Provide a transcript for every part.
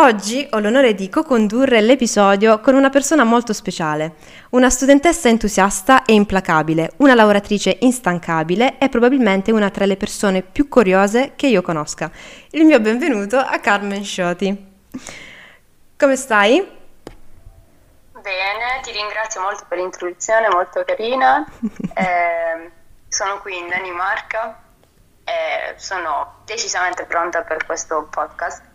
Oggi ho l'onore di co-condurre l'episodio con una persona molto speciale, una studentessa entusiasta e implacabile, una lavoratrice instancabile e probabilmente una tra le persone più curiose che io conosca. Il mio benvenuto a Carmen Scioti. Come stai? Bene, ti ringrazio molto per l'introduzione, molto carina. Eh, sono qui in Danimarca e sono decisamente pronta per questo podcast.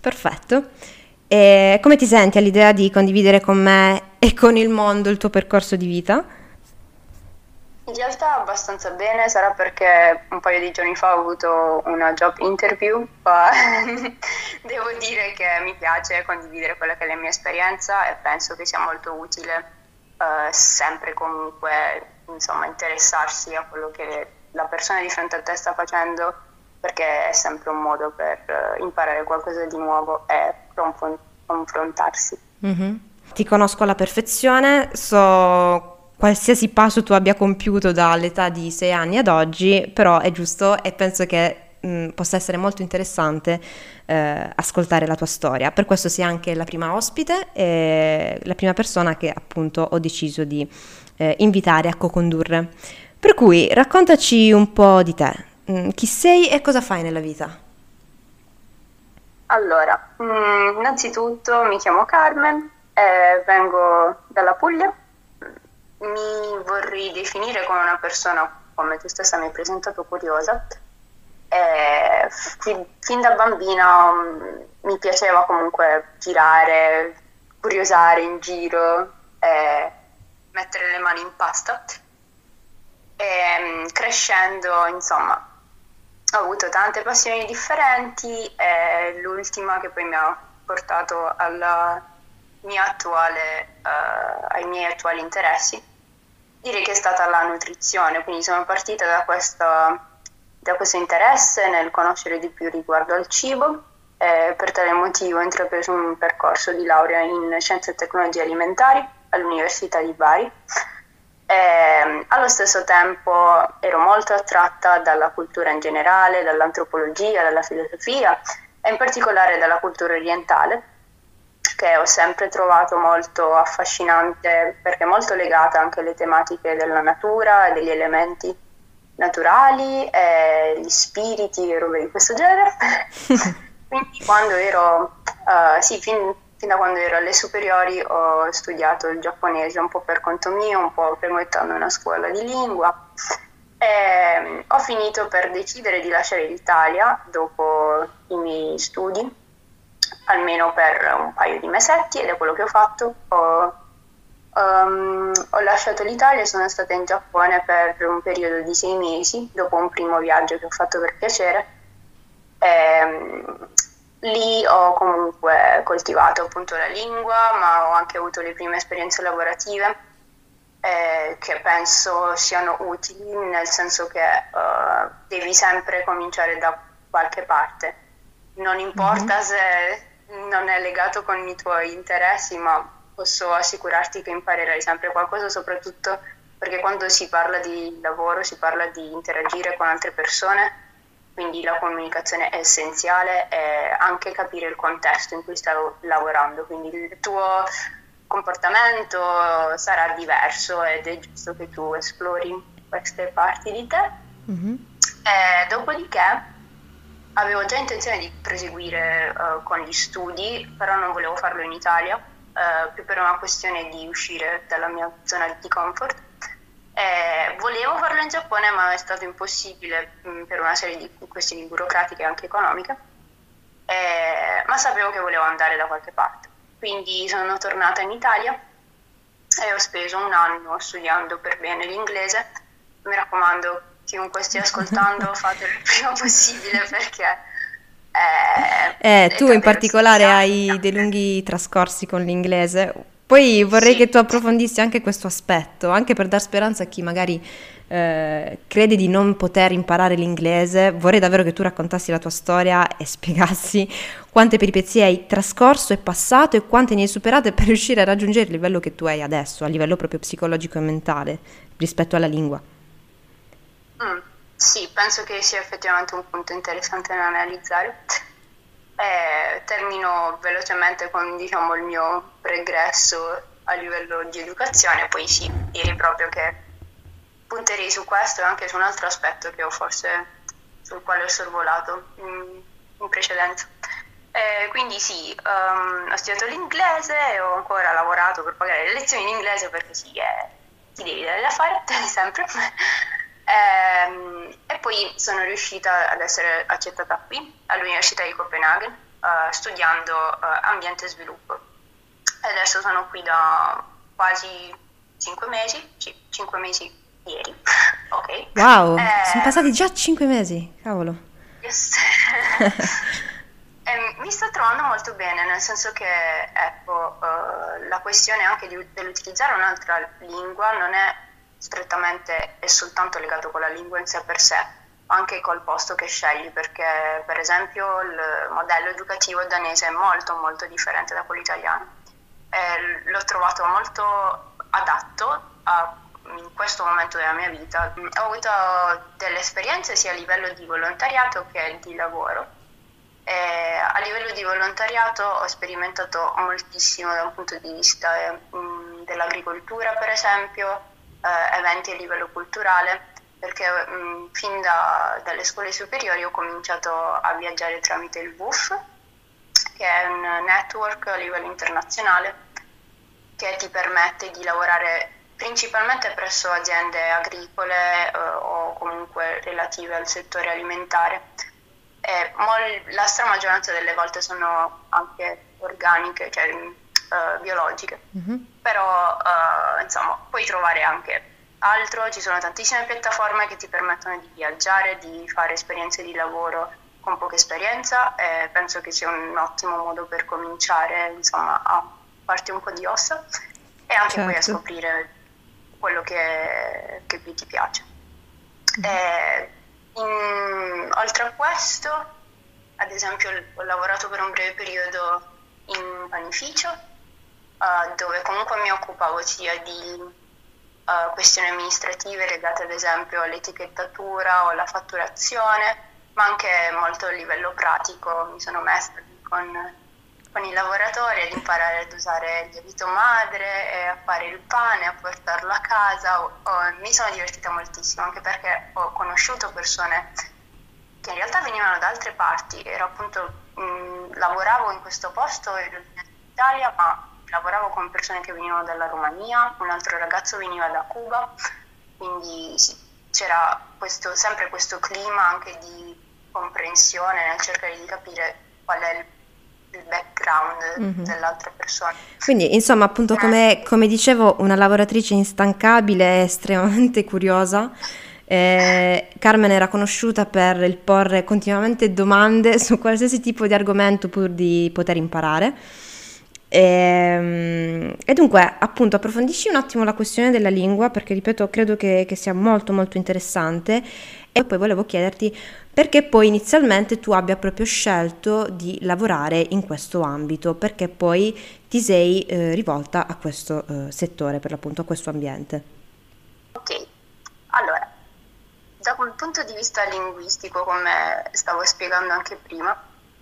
Perfetto. E come ti senti all'idea di condividere con me e con il mondo il tuo percorso di vita? In realtà abbastanza bene, sarà perché un paio di giorni fa ho avuto una job interview, ma devo dire che mi piace condividere quella che è la mia esperienza e penso che sia molto utile eh, sempre comunque insomma, interessarsi a quello che la persona di fronte a te sta facendo perché è sempre un modo per uh, imparare qualcosa di nuovo e confron- confrontarsi. Mm-hmm. Ti conosco alla perfezione, so qualsiasi passo tu abbia compiuto dall'età di sei anni ad oggi, però è giusto e penso che mh, mm, possa essere molto interessante eh, ascoltare la tua storia. Per questo sei anche la prima ospite e la prima persona che appunto ho deciso di eh, invitare a co-condurre. Per cui raccontaci un po' di te, Mm, chi sei e cosa fai nella vita? Allora, mm, innanzitutto mi chiamo Carmen, eh, vengo dalla Puglia, mi vorrei definire come una persona, come tu stessa mi hai presentato, curiosa. Eh, fin, da bambina um, mi piaceva comunque girare, curiosare in giro, eh, mettere le mani in pasta. E, mm, crescendo, insomma, ho avuto tante passioni differenti e l'ultima che poi mi ha portato attuale, uh, ai miei attuali interessi, direi che è stata la nutrizione, quindi sono partita da questo, da questo interesse nel conoscere di più riguardo al cibo e per tale motivo ho intrapreso un percorso di laurea in scienze e tecnologie alimentari all'Università di Bari e, ehm, allo stesso tempo ero molto attratta dalla cultura in generale, dall'antropologia, dalla filosofia e in particolare dalla cultura orientale che ho sempre trovato molto affascinante perché è molto legata anche alle tematiche della natura e degli elementi naturali, e gli spiriti e robe di questo genere. Quindi quando ero, uh, sì, fin, fin da quando ero alle superiori ho studiato il giapponese un po' per conto mio, un po' frequentando una scuola di lingua. E mm, ho finito per decidere di lasciare l'Italia dopo i miei studi, almeno per un paio di mesetti, ed è quello che ho fatto. Ho, um, ho lasciato l'Italia e sono stata in Giappone per un periodo di sei mesi, dopo un primo viaggio che ho fatto per piacere. E, mm, Lì ho comunque coltivato appunto la lingua, ma ho anche avuto le prime esperienze lavorative eh, che penso siano utili, nel senso che uh, devi sempre cominciare da qualche parte. Non importa mm-hmm. se non è legato con i tuoi interessi, ma posso assicurarti che imparerai sempre qualcosa, soprattutto perché quando si parla di lavoro si parla di interagire con altre persone quindi la comunicazione è essenziale e anche capire il contesto in cui stai lavorando, quindi il tuo comportamento sarà diverso ed è giusto che tu esplori queste parti di te. Mm-hmm. dopodiché avevo già intenzione di proseguire uh, con gli studi, però non volevo farlo in Italia, uh, più per una questione di uscire dalla mia zona di comfort eh, volevo farlo in Giappone, ma è stato impossibile mh, mm, per una serie di questioni burocratiche e anche economiche, eh, ma sapevo che volevo andare da qualche parte. Quindi sono tornata in Italia e ho speso un anno studiando per bene l'inglese. Mi raccomando, chiunque stia ascoltando, fatelo il prima possibile perché... Eh, eh, tu in particolare hai dei lunghi trascorsi con l'inglese, poi vorrei sì. che tu approfondissi anche questo aspetto, anche per dar speranza a chi magari eh, crede di non poter imparare l'inglese. Vorrei davvero che tu raccontassi la tua storia e spiegassi quante peripezie hai trascorso e passato e quante ne hai superate per riuscire a raggiungere il livello che tu hai adesso, a livello proprio psicologico e mentale, rispetto alla lingua. Mm, sì, penso che sia effettivamente un punto interessante da analizzare. E termino velocemente con diciamo, il mio pregresso a livello di educazione, poi sì, direi proprio che punterei su questo e anche su un altro aspetto che ho forse sul quale ho sorvolato in, in precedenza. E quindi sì, um, ho studiato l'inglese e ho ancora lavorato per pagare le lezioni in inglese perché sì, è, ti devi dare da fare, sempre. E, ehm, e, poi sono riuscita ad essere accettata qui all'Università di Copenaghen uh, studiando uh, ambiente e sviluppo. E adesso sono qui da quasi 5 mesi, sì, 5 mesi ieri. ok. Wow, eh, sono passati già 5 mesi, cavolo. Yes. e mi sto trovando molto bene, nel senso che ecco, uh, la questione anche di, dell'utilizzare un'altra lingua non è strettamente e soltanto legato con la lingua in sé per sé, ma anche col posto che scegli, perché per esempio il modello educativo danese è molto molto differente da quello italiano. E l'ho trovato molto adatto a, in questo momento della mia vita. Ho avuto delle esperienze sia a livello di volontariato che di lavoro. E a livello di volontariato ho sperimentato moltissimo da un punto di vista eh, dell'agricoltura, per esempio, eh, eventi a livello culturale perché mh, mm, fin da, dalle scuole superiori ho cominciato a viaggiare tramite il WUF, che è un network a livello internazionale che ti permette di lavorare principalmente presso aziende agricole eh, o comunque relative al settore alimentare. E la stramaggioranza delle volte sono anche organiche, cioè uh, biologiche, mm-hmm. però uh, insomma puoi trovare anche altro, ci sono tantissime piattaforme che ti permettono di viaggiare, di fare esperienze di lavoro con poca esperienza e penso che sia un ottimo modo per cominciare insomma a farti un po' di ossa e anche certo. poi a certo. scoprire quello che, che più ti piace. Mm-hmm. In, oltre a questo, ad esempio, ho lavorato per un breve periodo in panificio uh, dove comunque mi occupavo sia di uh, questioni amministrative legate ad esempio all'etichettatura o alla fatturazione, ma anche molto a livello pratico mi sono messa con, con i lavoratori ad imparare ad usare il lievito madre, a fare il pane, a portarlo a casa. Oh, oh, mi sono divertita moltissimo anche perché ho conosciuto persone che in realtà venivano da altre parti, ero appunto mh, lavoravo in questo posto in Italia, ma lavoravo con persone che venivano dalla Romania, un altro ragazzo veniva da Cuba, quindi c'era questo, sempre questo clima anche di comprensione nel cercare di capire qual è il, il background mm-hmm. dell'altra persona. Quindi insomma appunto eh. come, come dicevo una lavoratrice instancabile estremamente curiosa. Eh, Carmen era conosciuta per il porre continuamente domande su qualsiasi tipo di argomento pur di poter imparare. E, ehm, e, dunque, appunto, approfondisci un attimo la questione della lingua perché, ripeto, credo che, che, sia molto molto interessante e poi volevo chiederti perché poi inizialmente tu abbia proprio scelto di lavorare in questo ambito, perché poi ti sei eh, rivolta a questo eh, settore, per l'appunto a questo ambiente. Ok, allora, da quel punto di vista linguistico, come stavo spiegando anche prima,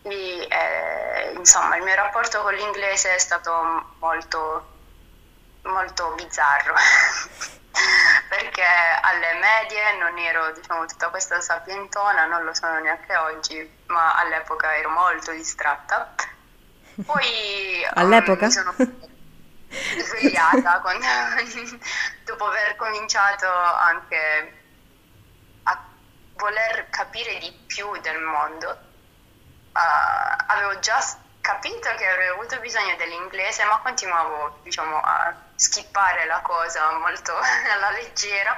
quindi, eh, insomma, il mio rapporto con l'inglese è stato molto, molto bizzarro. perché alle medie non ero diciamo, tutta questa sapientona, non lo sono neanche oggi, ma all'epoca ero molto distratta. Poi all'epoca? Um, mi sono svegliata quando, dopo aver cominciato anche a voler capire di più del mondo uh, avevo già capito che avrei avuto bisogno dell'inglese, ma continuavo diciamo, a skippare la cosa molto alla leggera.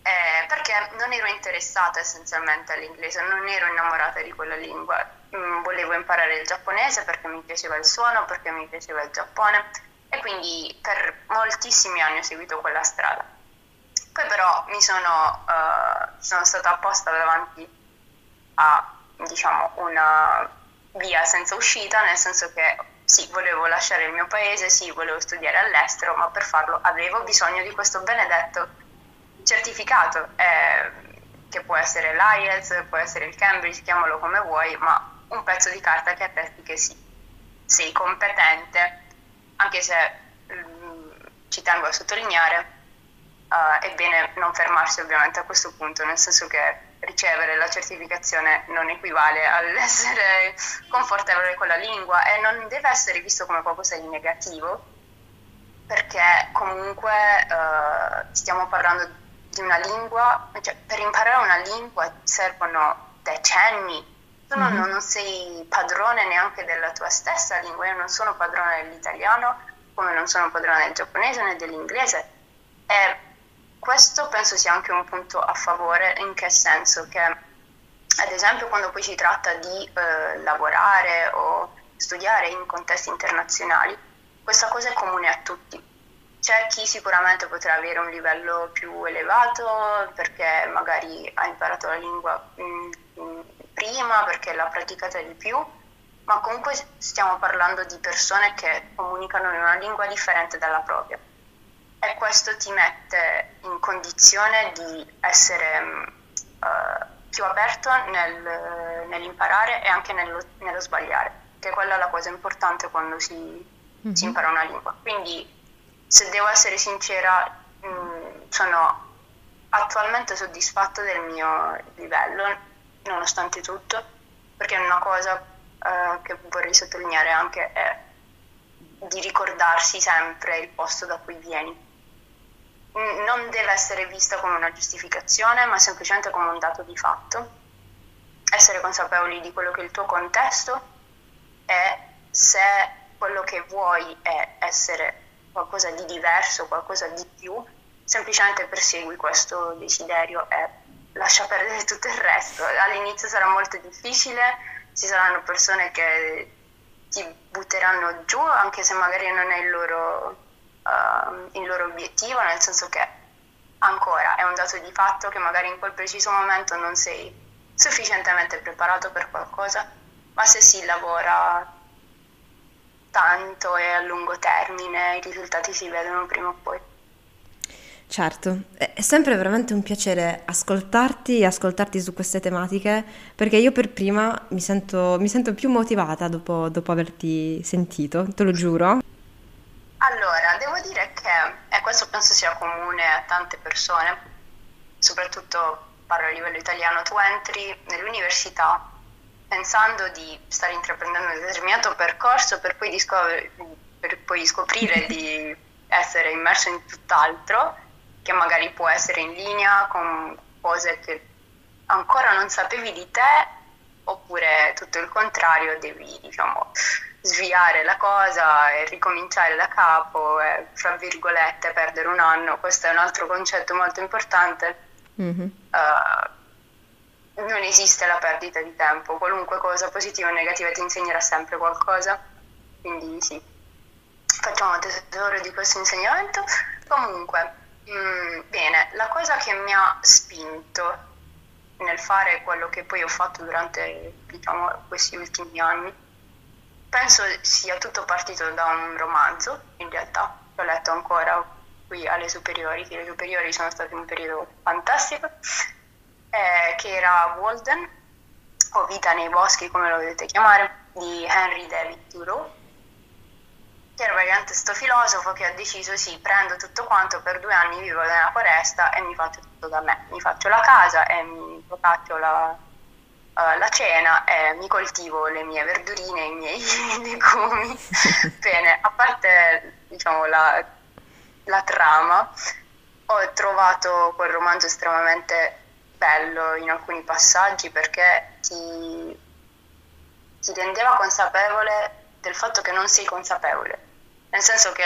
Eh, perché non ero interessata essenzialmente all'inglese, non ero innamorata di quella lingua. Mm, volevo imparare il giapponese perché mi piaceva il suono, perché mi piaceva il Giappone e quindi per moltissimi anni ho seguito quella strada. Poi però mi sono, uh, sono stata apposta davanti a diciamo, una via senza uscita, nel senso che sì, volevo lasciare il mio paese, sì, volevo studiare all'estero, ma per farlo avevo bisogno di questo benedetto certificato, eh, che può essere l'IELTS, può essere il Cambridge, chiamalo come vuoi, ma un pezzo di carta che attesti che sì, sei competente, anche se mm, ci tengo a sottolineare, uh, è bene non fermarsi ovviamente a questo punto, nel senso che ricevere la certificazione non equivale all'essere confortevole con la lingua e non deve essere visto come qualcosa di negativo, perché comunque uh, stiamo parlando di una lingua, cioè per imparare una lingua servono decenni, tu non, mm-hmm. non sei padrone neanche della tua stessa lingua, io non sono padrone dell'italiano, come non sono padrone del giapponese né dell'inglese. E questo penso sia anche un punto a favore, in che senso che ad esempio quando poi si tratta di eh, lavorare o studiare in contesti internazionali, questa cosa è comune a tutti. C'è chi sicuramente potrà avere un livello più elevato perché magari ha imparato la lingua mh, mm, mm, prima, perché l'ha praticata di più, ma comunque stiamo parlando di persone che comunicano in una lingua differente dalla propria e questo ti mette in condizione di essere uh, più aperto nel, nell'imparare e anche nello, nello, sbagliare, che quella è la cosa importante quando si, mm-hmm. si impara una lingua. Quindi, se devo essere sincera, mh, mm, sono attualmente soddisfatta del mio livello, nonostante tutto, perché una cosa uh, che vorrei sottolineare anche è di ricordarsi sempre il posto da cui vieni non deve essere vista come una giustificazione, ma semplicemente come un dato di fatto. Essere consapevoli di quello che è il tuo contesto e se quello che vuoi è essere qualcosa di diverso, qualcosa di più, semplicemente persegui questo desiderio e lascia perdere tutto il resto. All'inizio sarà molto difficile, ci saranno persone che ti butteranno giù anche se magari non è il loro uh, il loro obiettivo, nel senso che ancora è un dato di fatto che magari in quel preciso momento non sei sufficientemente preparato per qualcosa, ma se si lavora tanto e a lungo termine i risultati si vedono prima o poi. Certo, è sempre veramente un piacere ascoltarti e ascoltarti su queste tematiche perché io per prima mi sento, mi sento più motivata dopo, dopo averti sentito, te lo giuro. Allora, devo dire che, e questo penso sia comune a tante persone, soprattutto parlo a livello italiano, tu entri nell'università pensando di stare intraprendendo un determinato percorso per poi, discov- per poi scoprire di essere immerso in tutt'altro, che magari può essere in linea con cose che ancora non sapevi di te, oppure tutto il contrario, devi, diciamo, sviare la cosa e ricominciare da capo e, fra virgolette, perdere un anno. Questo è un altro concetto molto importante. Mm-hmm. Uh, non esiste la perdita di tempo, qualunque cosa positiva o negativa ti insegnerà sempre qualcosa, quindi sì, facciamo tesoro di questo insegnamento. Comunque, mh, mm, bene, la cosa che mi ha spinto nel fare quello che poi ho fatto durante diciamo, questi ultimi anni. Penso sia tutto partito da un romanzo, in realtà, l'ho letto ancora qui alle superiori, che le superiori sono state un periodo fantastico, eh, che era Walden, o Vita nei boschi, come lo volete chiamare, di Henry David Thoreau, che era praticamente questo filosofo che ha deciso sì, prendo tutto quanto, per due anni vivo nella foresta e mi faccio tutto da me, mi faccio la casa e mi faccio la, uh, la cena e mi coltivo le mie verdurine, i miei legumi. Bene, a parte diciamo, la, la trama, ho trovato quel romanzo estremamente bello in alcuni passaggi perché ti, ti rendeva consapevole del fatto che non sei consapevole. Nel senso che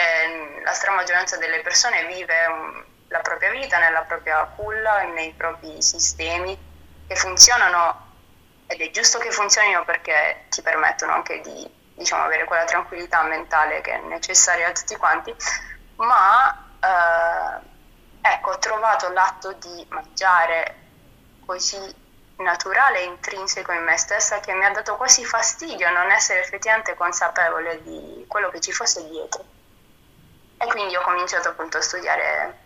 la stramaggioranza delle persone vive un, la propria vita nella propria culla, nei propri sistemi che funzionano ed è giusto che funzionino perché ti permettono anche di diciamo, avere quella tranquillità mentale che è necessaria a tutti quanti, ma eh, ecco, ho trovato l'atto di mangiare così naturale e intrinseco in me stessa che mi ha dato quasi fastidio non essere effettivamente consapevole di quello che ci fosse dietro. E quindi ho cominciato appunto a studiare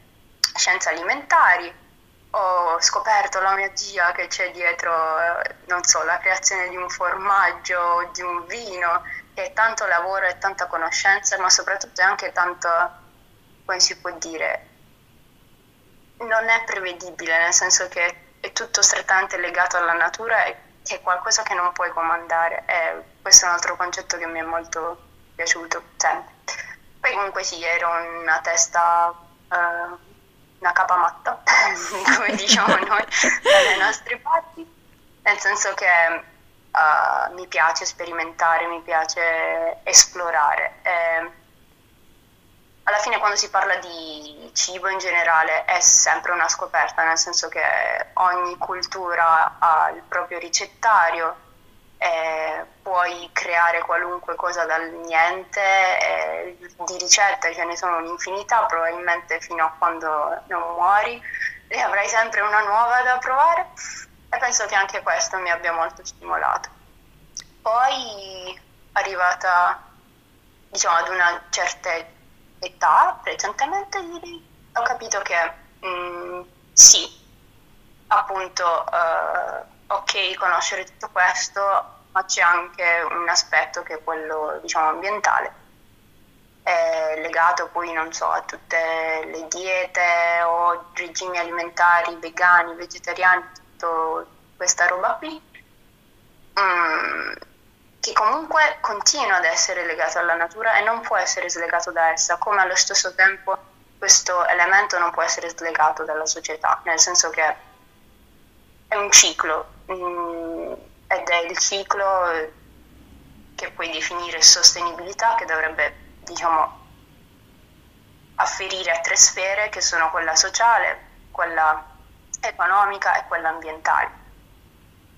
scienze alimentari ho scoperto la magia che c'è dietro, eh, non so, la creazione di un formaggio, di un vino, che è tanto lavoro e tanta conoscenza, ma soprattutto è anche tanto, come si può dire, non è prevedibile, nel senso che è tutto strettamente legato alla natura e che è qualcosa che non puoi comandare. E questo è un altro concetto che mi è molto piaciuto sempre. Poi comunque sì, ero una testa... Uh, una capa matta, come diciamo noi dalle nostre parti, nel senso che uh, mi piace sperimentare, mi piace esplorare. E alla fine quando si parla di cibo in generale è sempre una scoperta, nel senso che ogni cultura ha il proprio ricettario, eh, puoi creare qualunque cosa dal niente, eh, di ricette ce ne sono un'infinità, probabilmente fino a quando non muori, e avrai sempre una nuova da provare e penso che anche questo mi abbia molto stimolato. Poi arrivata diciamo ad una certa età, recentemente direi, ho capito che mh, mm, sì, appunto eh, ok conoscere tutto questo, ma c'è anche un aspetto che è quello diciamo ambientale, legato poi non so a tutte le diete o regimi alimentari vegani, vegetariani, tutta questa roba qui, mm, che comunque continua ad essere legato alla natura e non può essere slegato da essa, come allo stesso tempo questo elemento non può essere slegato dalla società, nel senso che è un ciclo, Mm, ed è il ciclo che puoi definire sostenibilità che dovrebbe, diciamo, afferire a tre sfere che sono quella sociale, quella economica e quella ambientale.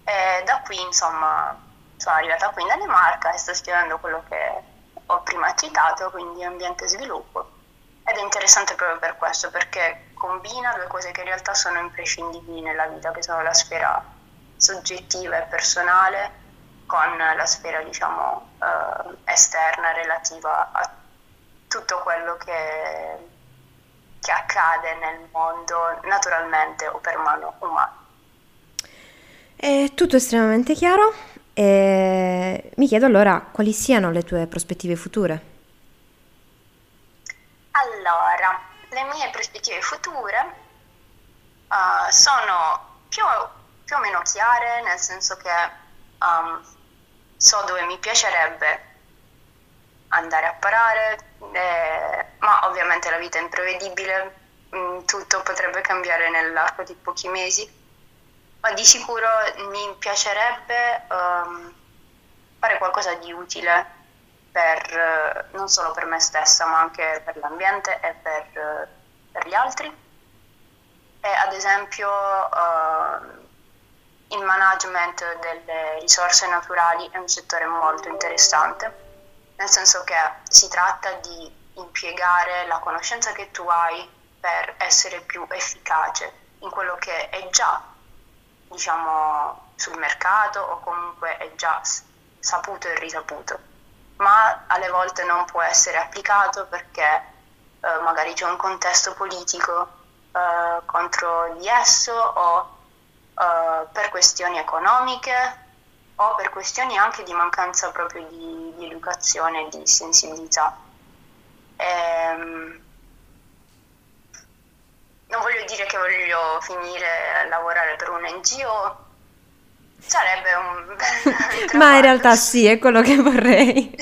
E da qui, insomma, sono arrivata qui in Danimarca e sto studiando quello che ho prima citato, quindi ambiente e sviluppo. Ed è interessante proprio per questo, perché combina due cose che in realtà sono imprescindibili nella vita, che sono la sfera soggettiva e personale con la sfera diciamo eh, esterna relativa a tutto quello che, che accade nel mondo naturalmente o per mano umana. È tutto estremamente chiaro e mi chiedo allora quali siano le tue prospettive future. Allora, le mie prospettive future uh, sono più più o meno chiare, nel senso che um, so dove mi piacerebbe andare a parare, eh, ma ovviamente la vita è imprevedibile, mm, tutto potrebbe cambiare nell'arco di pochi mesi, ma di sicuro mi piacerebbe um, fare qualcosa di utile per, non solo per me stessa, ma anche per l'ambiente e per, per gli altri. E ad esempio uh, il management delle risorse naturali è un settore molto interessante, nel senso che si tratta di impiegare la conoscenza che tu hai per essere più efficace in quello che è già, diciamo, sul mercato o comunque è già saputo e risaputo, ma alle volte non può essere applicato perché eh, magari c'è un contesto politico eh, contro di esso o uh, per questioni economiche o per questioni anche di mancanza proprio di, di educazione e di sensibilità. Ehm, non voglio dire che voglio finire a lavorare per un NGO, sarebbe un bel Ma in realtà sì, è quello che vorrei.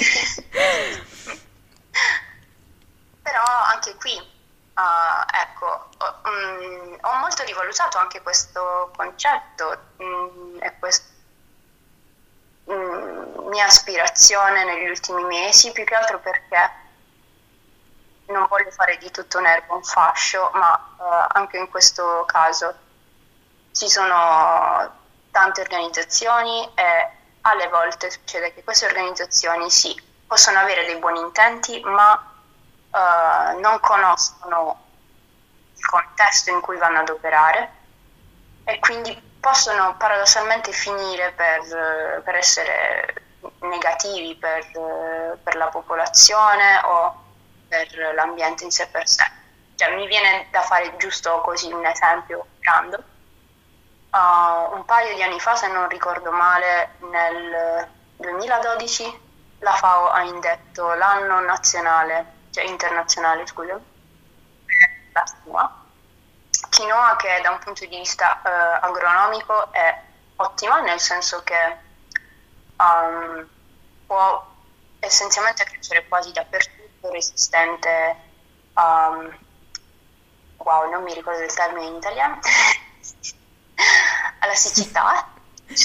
Però anche qui Uh, ecco, um, ho molto rivalutato anche questo concetto um, e questa um, mia aspirazione negli ultimi mesi, più che altro perché non voglio fare di tutto un erbo un fascio, ma uh, anche in questo caso ci sono tante organizzazioni e alle volte succede che queste organizzazioni sì, possono avere dei buoni intenti, ma uh, non conoscono il contesto in cui vanno ad operare e quindi possono paradossalmente finire per, per essere negativi per, per, la popolazione o per l'ambiente in sé per sé. cioè mi viene da fare giusto così un esempio random. Uh, un paio di anni fa, se non ricordo male, nel 2012 la FAO ha indetto l'anno nazionale, cioè internazionale, scusa, la quinoa. Quinoa che da un punto di vista uh, agronomico è ottima, nel senso che um, può essenzialmente crescere quasi dappertutto, resistente a... Um, wow, non mi ricordo il termine in italiano, alla siccità,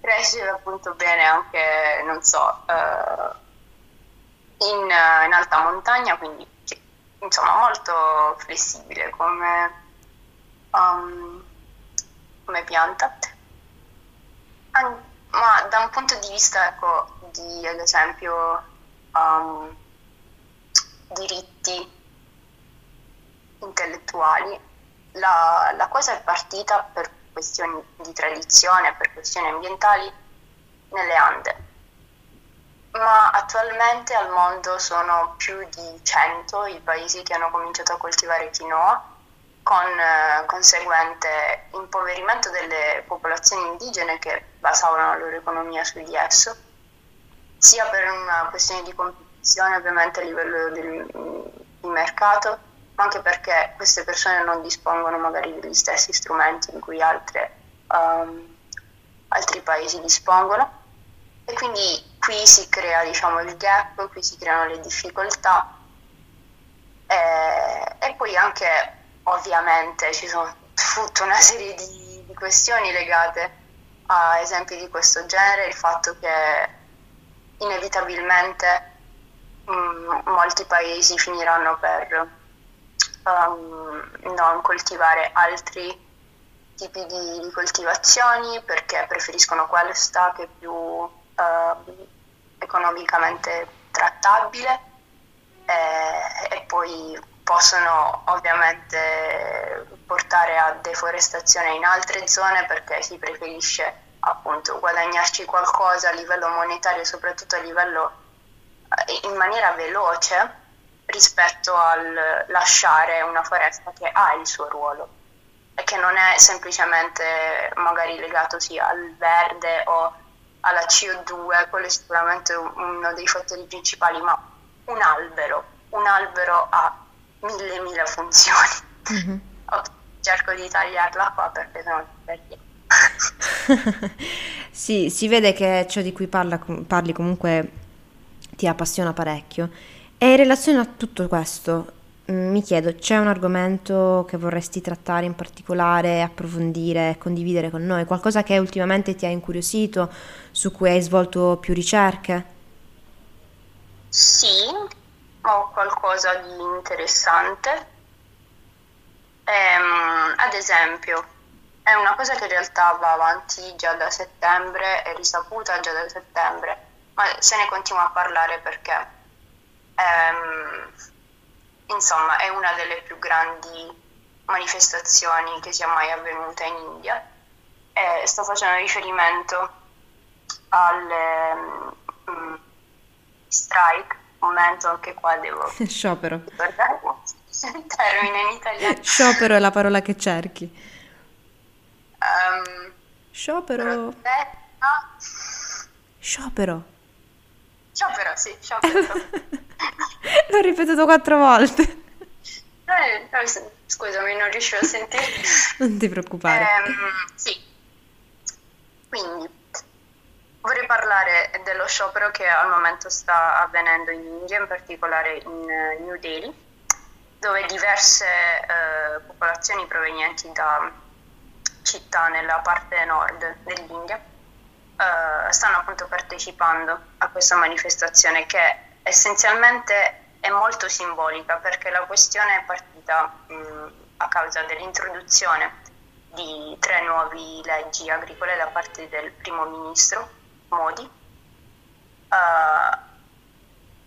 cresce appunto bene anche, non so, uh, in, in, alta montagna, quindi insomma molto flessibile come, um, come pianta. An- ma da un punto di vista, ecco, di ad esempio um, diritti intellettuali, la, la cosa è partita per questioni di tradizione, per questioni ambientali nelle Ande. Ma attualmente al mondo sono più di 100 i paesi che hanno cominciato a coltivare quinoa, con eh, conseguente impoverimento delle popolazioni indigene che basavano la loro economia su di esso, sia per una questione di competizione ovviamente a livello del, di mercato, ma anche perché queste persone non dispongono magari degli stessi strumenti in cui altre, um, altri paesi dispongono. E quindi qui si crea diciamo, il gap, qui si creano le difficoltà e, e poi anche ovviamente ci sono tutta una serie di, di questioni legate a esempi di questo genere, il fatto che inevitabilmente mh, mm, molti paesi finiranno per um, non coltivare altri tipi di, di, coltivazioni perché preferiscono questa che è più uh, economicamente trattabile e, e poi possono ovviamente portare a deforestazione in altre zone perché si preferisce appunto guadagnarci qualcosa a livello monetario, soprattutto a livello eh, in maniera veloce rispetto al lasciare una foresta che ha il suo ruolo e che non è semplicemente magari legato sia al verde o alla CO2, quello è sicuramente uno dei fattori principali, ma un albero, un albero ha mille mille funzioni. Mm-hmm. cerco di tagliarla qua perché ti perdi. sì, si vede che ciò di cui parla, parli comunque ti appassiona parecchio e in relazione a tutto questo, mm, mi chiedo, c'è un argomento che vorresti trattare in particolare, approfondire, condividere con noi? Qualcosa che ultimamente ti ha incuriosito, su cui hai svolto più ricerche? Sì, ho qualcosa di interessante. Ehm, ad esempio, è una cosa che in realtà va avanti già da settembre, è risaputa già da settembre, ma se ne continua a parlare perché ehm, insomma è una delle più grandi manifestazioni che sia mai avvenuta in India. E sto facendo riferimento al um, strike, momento anche qua devo sciopero. Il termine in italiano. Sciopero è la parola che cerchi. Um, sciopero. Protetta. Sciopero. Sciopero, sì, sciopero. L'ho ripetuto quattro volte. Eh, eh scusami, non riuscivo a sentire. Non ti preoccupare. Eh, sì. Quindi, vorrei parlare dello sciopero che al momento sta avvenendo in India, in particolare in eh, New Delhi, dove diverse eh, popolazioni provenienti da città nella parte nord dell'India eh, stanno appunto partecipando a questa manifestazione che essenzialmente è molto simbolica perché la questione è partita mh, a causa dell'introduzione di tre nuove leggi agricole da parte del primo ministro Modi, uh,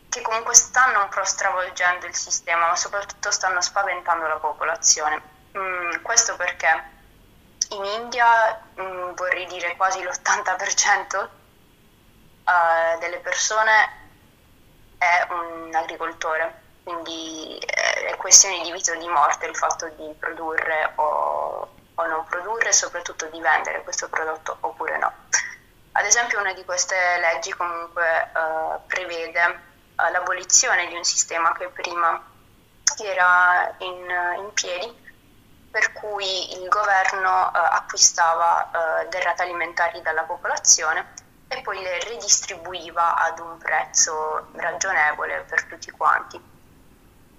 che comunque stanno un po' stravolgendo il sistema, ma soprattutto stanno spaventando la popolazione. Mm, questo perché in India mm, vorrei dire quasi l'80% uh, delle persone è un agricoltore, quindi eh, è questione di vita o di morte il fatto di produrre o, o non produrre soprattutto di vendere questo prodotto oppure no. Ad esempio una di queste leggi comunque eh, prevede eh, l'abolizione di un sistema che prima era in, in piedi per cui il governo eh, acquistava eh, derrate alimentari dalla popolazione e poi le ridistribuiva ad un prezzo ragionevole per tutti quanti.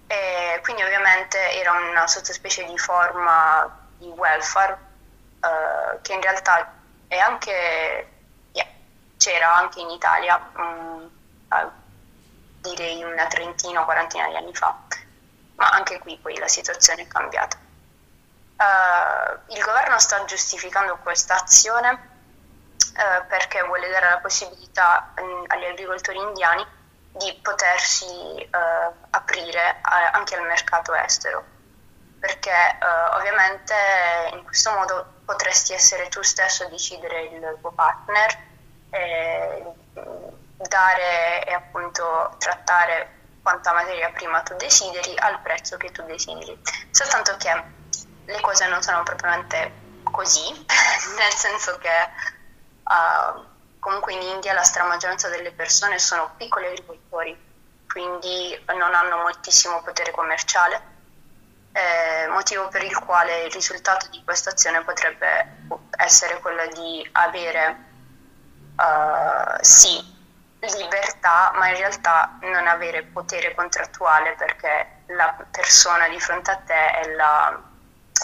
E quindi ovviamente era una sottospecie di forma di welfare eh, che in realtà è anche, c'era anche in Italia, um, direi una trentina o quarantina di anni fa, ma anche qui poi la situazione è cambiata. Uh, il governo sta giustificando questa azione eh, perché vuole dare la possibilità mh, mm, agli agricoltori indiani di potersi eh, aprire a, anche al mercato estero, perché eh, ovviamente in questo modo potresti essere tu stesso a decidere il tuo partner, e dare e appunto trattare quanta materia prima tu desideri al prezzo che tu desideri. Soltanto che le cose non sono propriamente così, nel senso che Uh, comunque in India la stramaggioranza delle persone sono piccoli agricoltori, quindi non hanno moltissimo potere commerciale, eh, motivo per il quale il risultato di questa azione potrebbe essere quello di avere uh, sì libertà, ma in realtà non avere potere contrattuale perché la persona di fronte a te è la,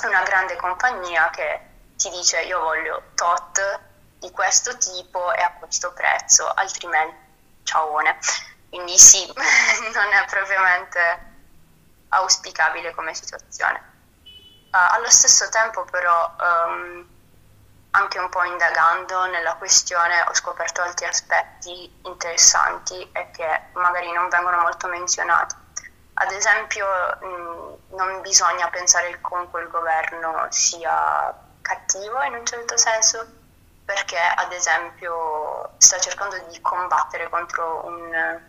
una grande compagnia che ti dice io voglio tot di questo tipo e a questo prezzo, altrimenti ciaone. Quindi sì, non è propriamente auspicabile come situazione. Uh, allo stesso tempo però, um, anche un po' indagando nella questione, ho scoperto altri aspetti interessanti e che magari non vengono molto menzionati. Ad esempio, mh, non bisogna pensare che comunque il governo sia cattivo in un certo senso, perché ad esempio sta cercando di combattere contro un,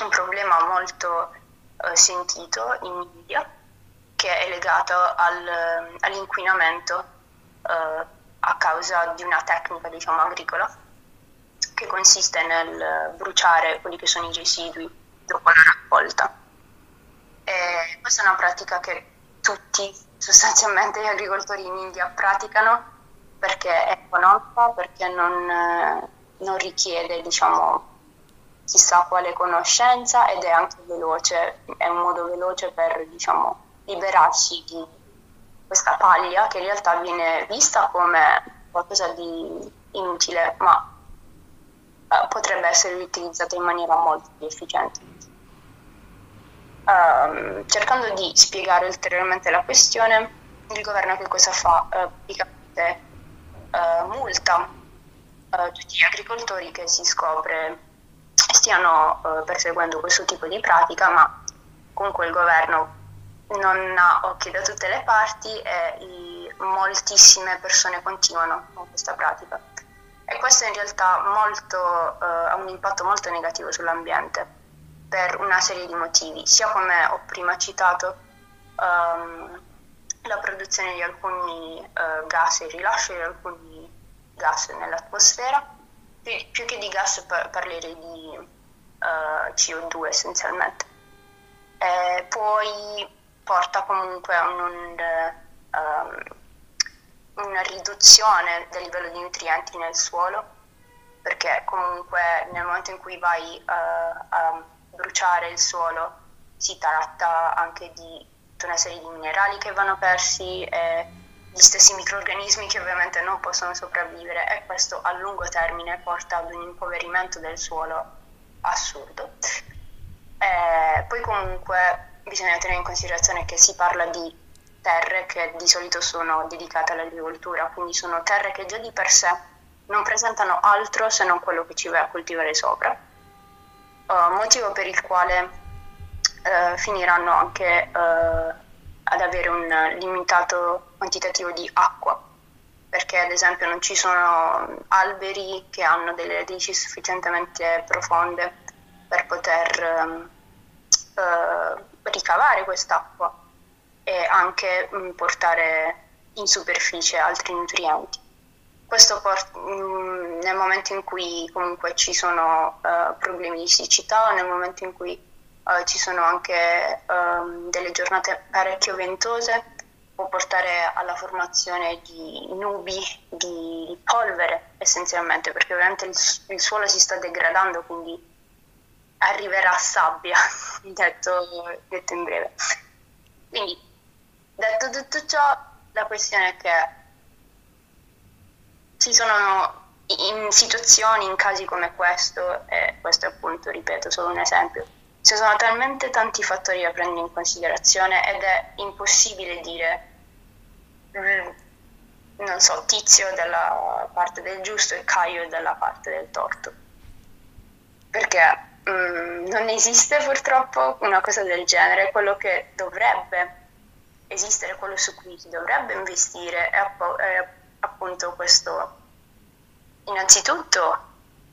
un problema molto eh, sentito in India che è legato al, all'inquinamento eh, a causa di una tecnica diciamo agricola che consiste nel bruciare quelli che sono i residui dopo la raccolta. E questa è una pratica che tutti sostanzialmente gli agricoltori in India praticano perché è economica, perché non, non richiede diciamo, chissà quale conoscenza ed è anche veloce, è un modo veloce per diciamo, liberarsi di questa paglia che in realtà viene vista come qualcosa di inutile, ma uh, potrebbe essere utilizzata in maniera molto più efficiente. Uh, cercando di spiegare ulteriormente la questione, il governo che cosa fa? Uh, praticamente uh, multa uh, tutti gli agricoltori che si scopre stiano perseguendo questo tipo di pratica, ma comunque il governo non ha occhi da tutte le parti e moltissime persone continuano con questa pratica. E questo in realtà molto, ha un impatto molto negativo sull'ambiente per una serie di motivi, sia come ho prima citato, um, la produzione di alcuni uh, gas e il rilascio di alcuni gas nell'atmosfera. Più, più che di gas par- parlerei di eh, CO2 essenzialmente. E poi porta comunque a un, um, una riduzione del livello di nutrienti nel suolo, perché comunque nel momento in cui vai uh, a bruciare il suolo si tratta anche di tutta una serie di minerali che vanno persi e gli stessi microorganismi che ovviamente non possono sopravvivere e questo a lungo termine porta ad un impoverimento del suolo assurdo. E poi comunque bisogna tenere in considerazione che si parla di terre che di solito sono dedicate all'agricoltura, quindi sono terre che già di per sé non presentano altro se non quello che ci vai a coltivare sopra, uh, motivo per il quale eh, finiranno anche eh, ad avere un limitato quantitativo di acqua, perché ad esempio non ci sono alberi che hanno delle radici sufficientemente profonde per poter eh, ricavare quest'acqua e anche mh, portare in superficie altri nutrienti. Questo port- mh, nel momento in cui comunque ci sono uh, problemi di siccità nel momento in cui uh, ci sono anche um, delle giornate parecchio ventose può portare alla formazione di nubi, di polvere essenzialmente, perché ovviamente il, il suolo si sta degradando, quindi arriverà sabbia, detto, detto in breve. Quindi, detto tutto ciò, la questione è che ci sono in situazioni, in casi come questo, e questo è appunto, ripeto, solo un esempio, ci sono talmente tanti fattori da prendere in considerazione ed è impossibile dire, mm, non so, Tizio dalla parte del giusto e Caio dalla parte del torto. Perché mm, non esiste purtroppo una cosa del genere, quello che dovrebbe esistere, quello su cui si dovrebbe investire è, app- è appunto questo, innanzitutto,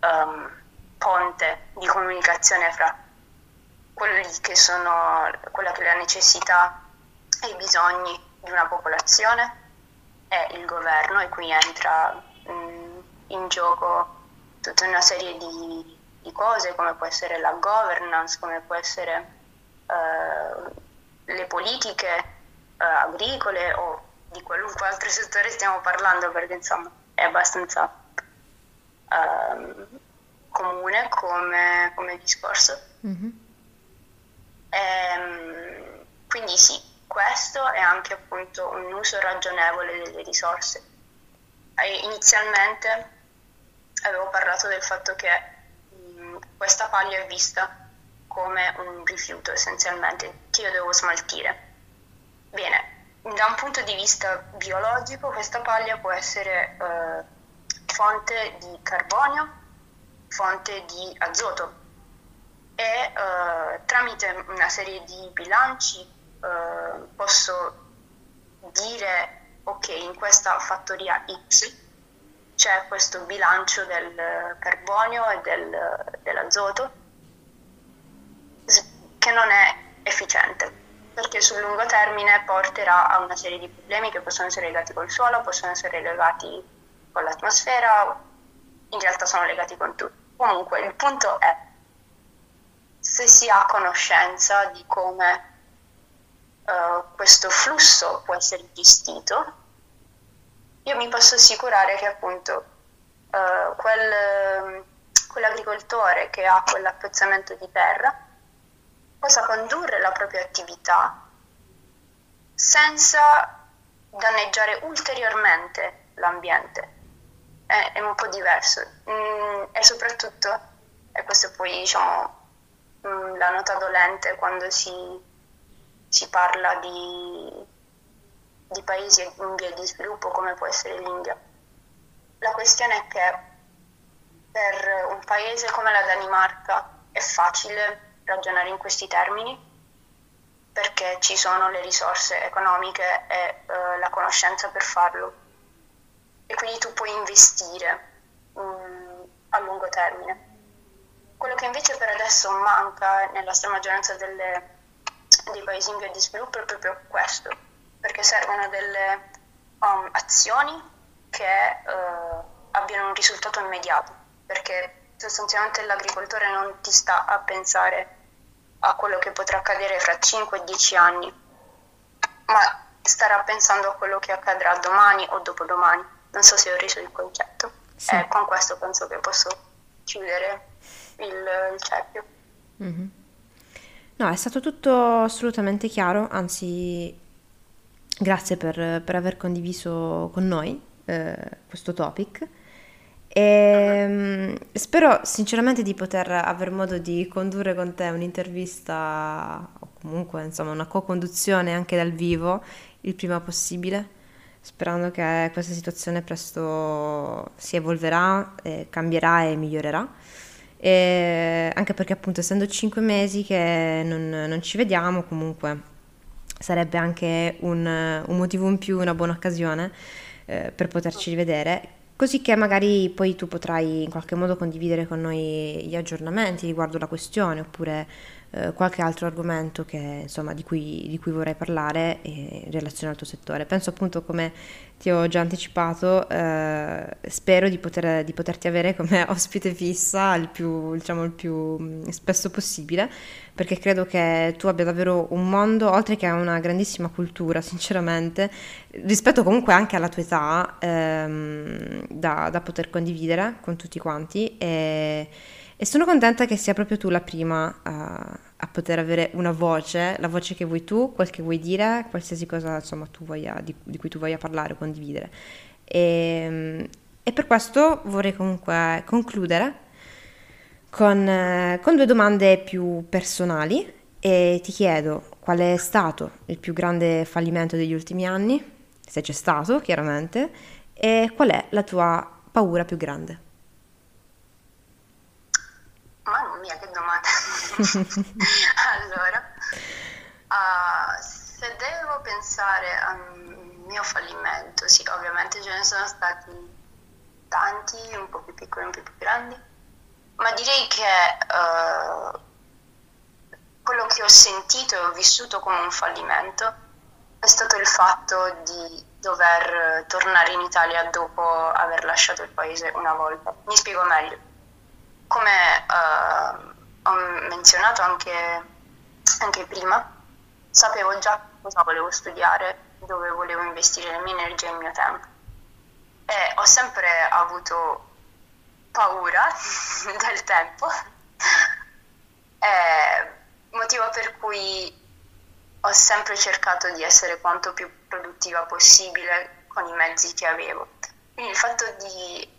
um, ponte di comunicazione fra quelli che sono, quella che è la necessità e i bisogni di una popolazione e il governo e qui entra mh, in gioco tutta una serie di, di, cose come può essere la governance, come può essere uh, le politiche uh, agricole o di qualunque altro settore stiamo parlando perché insomma è abbastanza uh, comune come, come discorso. Mm-hmm. E, quindi sì, questo è anche appunto un uso ragionevole delle risorse. E inizialmente avevo parlato del fatto che questa paglia è vista come un rifiuto essenzialmente. Che io devo smaltire? Bene, da un punto di vista biologico questa paglia può essere eh, fonte di carbonio, fonte di azoto e eh, tramite una serie di bilanci eh, posso dire ok in questa fattoria X c'è questo bilancio del carbonio e del, dell'azoto che non è efficiente perché sul lungo termine porterà a una serie di problemi che possono essere legati col suolo, possono essere legati con l'atmosfera, in realtà sono legati con tutto. Comunque il punto è, se si ha conoscenza di come uh, questo flusso può essere gestito, io mi posso assicurare che appunto uh, quel, quell'agricoltore che ha quell'appezzamento di terra possa condurre la propria attività senza danneggiare ulteriormente l'ambiente. È, è un po' diverso mm, e soprattutto, e questo è poi diciamo mm, la nota dolente quando si, si parla di, di paesi in via di sviluppo come può essere l'India. La questione è che per un paese come la Danimarca è facile ragionare in questi termini perché ci sono le risorse economiche e uh, la conoscenza per farlo e quindi tu puoi investire um, a lungo termine. Quello che invece per adesso manca nella stragrande delle, dei paesi in via di sviluppo è proprio questo, perché servono delle um, azioni che uh, abbiano un risultato immediato, perché sostanzialmente l'agricoltore non ti sta a pensare a quello che potrà accadere fra 5-10 anni, ma starà pensando a quello che accadrà domani o dopodomani. Non so se ho reso il concetto. Sì. E con questo penso che posso chiudere il, il cerchio. Mm-hmm. No, è stato tutto assolutamente chiaro, anzi grazie per, per aver condiviso con noi eh, questo topic. E, ehm, spero sinceramente di poter aver modo di condurre con te un'intervista o comunque insomma una co-conduzione anche dal vivo il prima possibile, sperando che questa situazione presto si evolverà, eh, cambierà e migliorerà. E anche perché appunto essendo cinque mesi che non, non ci vediamo comunque sarebbe anche un, un, motivo in più, una buona occasione eh, per poterci rivedere. Così che magari poi tu potrai in qualche modo condividere con noi gli aggiornamenti riguardo la questione oppure eh, qualche altro argomento che, insomma, di, cui, di, cui, vorrei parlare in relazione al tuo settore. Penso appunto, come ti ho già anticipato, eh, spero di, poter, di, poterti avere come ospite fissa il più, diciamo, il più mm, spesso possibile, perché credo che tu abbia davvero un mondo, oltre che una grandissima cultura, sinceramente, rispetto comunque anche alla tua età, ehm, da, da, poter condividere con tutti quanti. E, e sono contenta che sia proprio tu la prima a, a, poter avere una voce, la voce che vuoi tu, quel che vuoi dire, qualsiasi cosa insomma, voglia, di, di, cui tu voglia parlare o condividere. E, e, per questo vorrei comunque concludere con, con due domande più personali e ti chiedo qual è stato il più grande fallimento degli ultimi anni, se c'è stato chiaramente, e qual è la tua paura più grande. Mamma mia, che domanda! allora, uh, se devo pensare al mio fallimento, sì, ovviamente ce ne sono stati tanti, un po' più piccoli, un po' più grandi, ma direi che uh, quello che ho sentito e ho vissuto come un fallimento è stato il fatto di dover tornare in Italia dopo aver lasciato il paese una volta. Mi spiego meglio come uh, ho menzionato anche, anche prima, sapevo già cosa volevo studiare, dove volevo investire le mie energie e il mio tempo. E ho sempre avuto paura del tempo, motivo per cui ho sempre cercato di essere quanto più produttiva possibile con i mezzi che avevo. Quindi il fatto di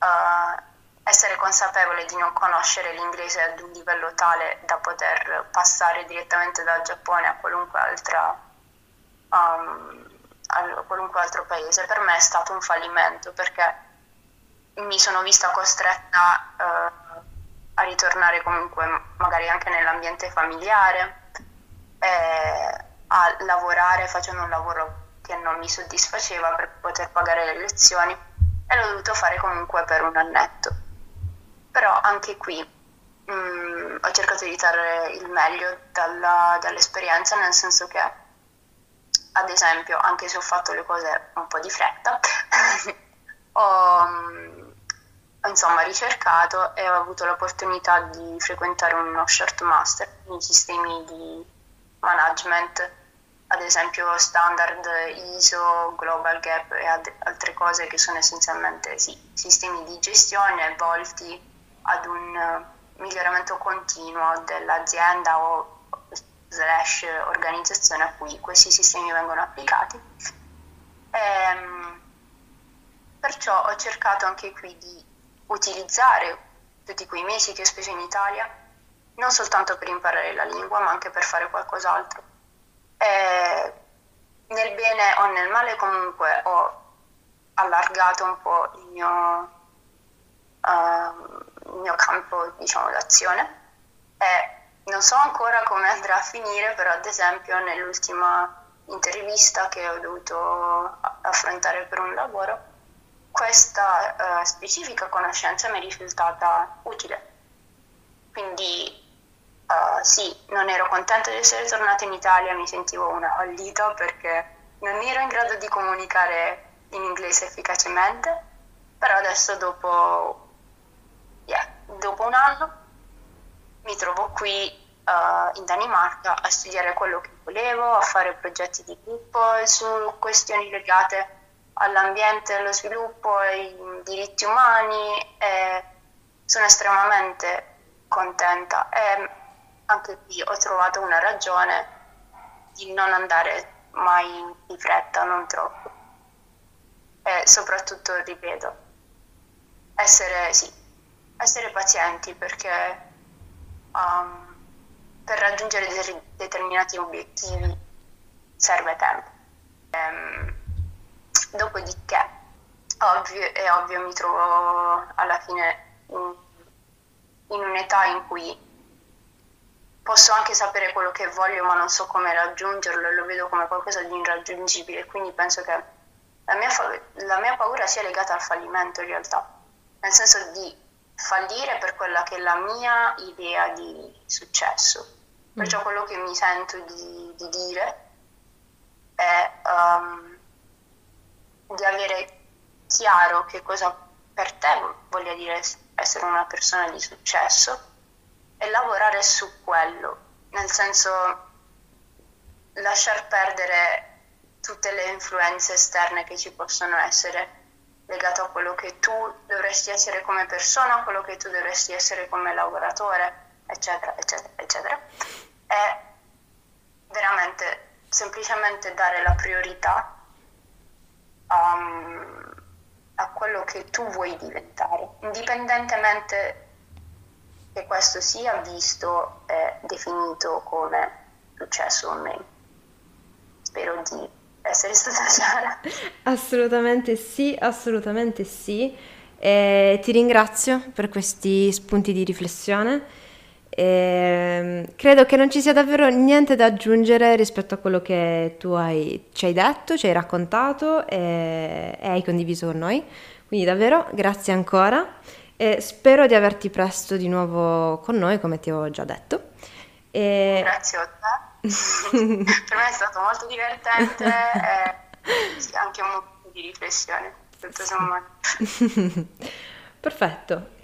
uh, essere consapevole di non conoscere l'inglese ad un livello tale da poter passare direttamente dal Giappone a qualunque, altra, um, a qualunque altro paese, per me è stato un fallimento perché mi sono vista costretta uh, a ritornare comunque magari anche nell'ambiente familiare, a lavorare facendo un lavoro che non mi soddisfaceva per poter pagare le lezioni e l'ho dovuto fare comunque per un annetto però anche qui mh, mm, ho cercato di trarre il meglio dalla, dall'esperienza, nel senso che, ad esempio, anche se ho fatto le cose un po' di fretta, ho, ho, insomma ricercato e ho avuto l'opportunità di frequentare uno short master in sistemi di management ad esempio standard ISO, Global Gap e ad- altre cose che sono essenzialmente sì, sistemi di gestione volti ad un eh, miglioramento continuo dell'azienda o slash organizzazione a cui questi sistemi vengono applicati. Ehm, perciò ho cercato anche qui di utilizzare tutti quei mesi che ho speso in Italia, non soltanto per imparare la lingua, ma anche per fare qualcos'altro. E nel bene o nel male comunque ho allargato un po' il mio, uh, mio campo diciamo, d'azione e non so ancora come andrà a finire, però ad esempio nell'ultima intervista che ho dovuto affrontare per un lavoro, questa uh, specifica conoscenza mi è risultata utile. Quindi uh, sì, non ero contenta di essere tornata in Italia, mi sentivo una fallita perché non ero in grado di comunicare in inglese efficacemente, però adesso dopo yeah, dopo un anno mi trovo qui uh, in Danimarca a studiare quello che volevo, a fare progetti di gruppo su questioni legate all'ambiente, allo sviluppo, ai diritti umani e sono estremamente contenta e anche qui ho trovato una ragione di non andare mai di fretta, non troppo. E soprattutto, ripeto, essere, sì, essere pazienti perché um, per raggiungere de- determinati obiettivi serve tempo. Ehm, dopodiché, ovvio, è ovvio, mi trovo alla fine in, in un'età in cui posso anche sapere quello che voglio ma non so come raggiungerlo e lo vedo come qualcosa di irraggiungibile, quindi penso che la mia, la mia paura sia legata al fallimento in realtà, nel senso di fallire per quella che è la mia idea di successo. Perciò mm. quello che mi sento di, di dire è um, di avere chiaro che cosa per te voglia dire essere una persona di successo e lavorare su quello, nel senso lasciar perdere tutte le influenze esterne che ci possono essere legate a quello che tu dovresti essere come persona, a quello che tu dovresti essere come lavoratore, eccetera, eccetera, eccetera. E veramente semplicemente dare la priorità um, a quello che tu vuoi diventare, indipendentemente che questo sia visto e definito come successo o meno. Spero di essere stata chiara. Assolutamente sì, assolutamente sì. E ti ringrazio per questi spunti di riflessione. E credo che non ci sia davvero niente da aggiungere rispetto a quello che tu hai, ci hai detto, ci hai raccontato e, e hai condiviso con noi. Quindi davvero grazie ancora e spero di averti presto di nuovo con noi, come ti avevo già detto. E... Grazie a te per me è stato molto divertente e anche un momento di riflessione, tutto sommato. Perfetto.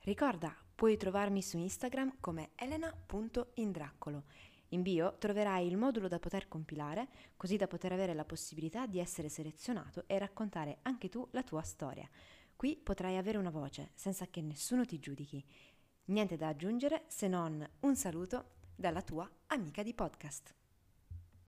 Ricorda, puoi trovarmi su Instagram come elena.indraccolo. In bio troverai il modulo da poter compilare, così da poter avere la possibilità di essere selezionato e raccontare anche tu la tua storia. Qui potrai avere una voce, senza che nessuno ti giudichi. Niente da aggiungere se non un saluto dalla tua amica di podcast.